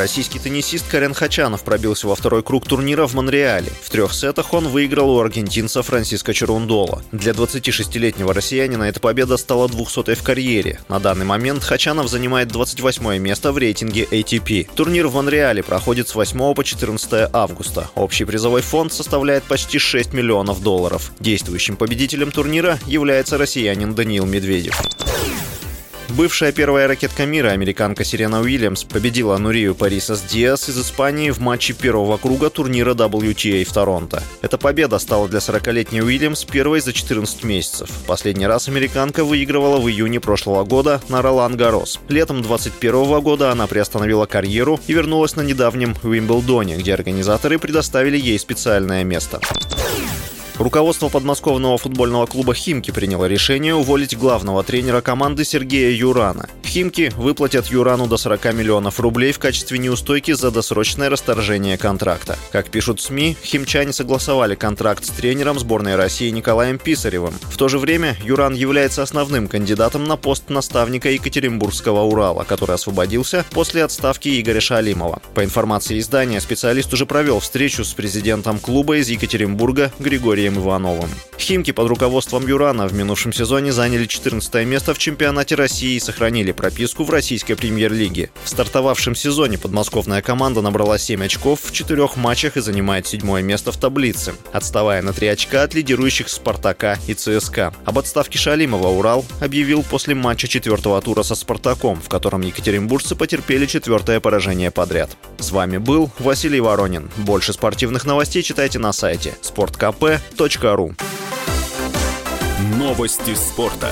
Российский теннисист Карен Хачанов пробился во второй круг турнира в Монреале. В трех сетах он выиграл у аргентинца Франциско Черундола. Для 26-летнего россиянина эта победа стала 200-й в карьере. На данный момент Хачанов занимает 28 место в рейтинге ATP. Турнир в Монреале проходит с 8 по 14 августа. Общий призовой фонд составляет почти 6 миллионов долларов. Действующим победителем турнира является россиянин Даниил Медведев. Бывшая первая ракетка мира, американка Сирена Уильямс, победила Нурию Парисас Диас из Испании в матче первого круга турнира WTA в Торонто. Эта победа стала для 40-летней Уильямс первой за 14 месяцев. Последний раз американка выигрывала в июне прошлого года на Ролан Гарос. Летом 2021 года она приостановила карьеру и вернулась на недавнем Уимблдоне, где организаторы предоставили ей специальное место. Руководство подмосковного футбольного клуба «Химки» приняло решение уволить главного тренера команды Сергея Юрана. «Химки» выплатят Юрану до 40 миллионов рублей в качестве неустойки за досрочное расторжение контракта. Как пишут СМИ, химчане согласовали контракт с тренером сборной России Николаем Писаревым. В то же время Юран является основным кандидатом на пост наставника Екатеринбургского Урала, который освободился после отставки Игоря Шалимова. По информации издания, специалист уже провел встречу с президентом клуба из Екатеринбурга Григорием Ивановым. Химки под руководством Юрана в минувшем сезоне заняли 14 место в чемпионате России и сохранили прописку в российской премьер-лиге. В стартовавшем сезоне подмосковная команда набрала 7 очков в четырех матчах и занимает седьмое место в таблице, отставая на 3 очка от лидирующих «Спартака» и «ЦСКА». Об отставке Шалимова «Урал» объявил после матча четвертого тура со «Спартаком», в котором екатеринбуржцы потерпели четвертое поражение подряд. С вами был Василий Воронин. Больше спортивных новостей читайте на сайте sportkp.ru Новости спорта.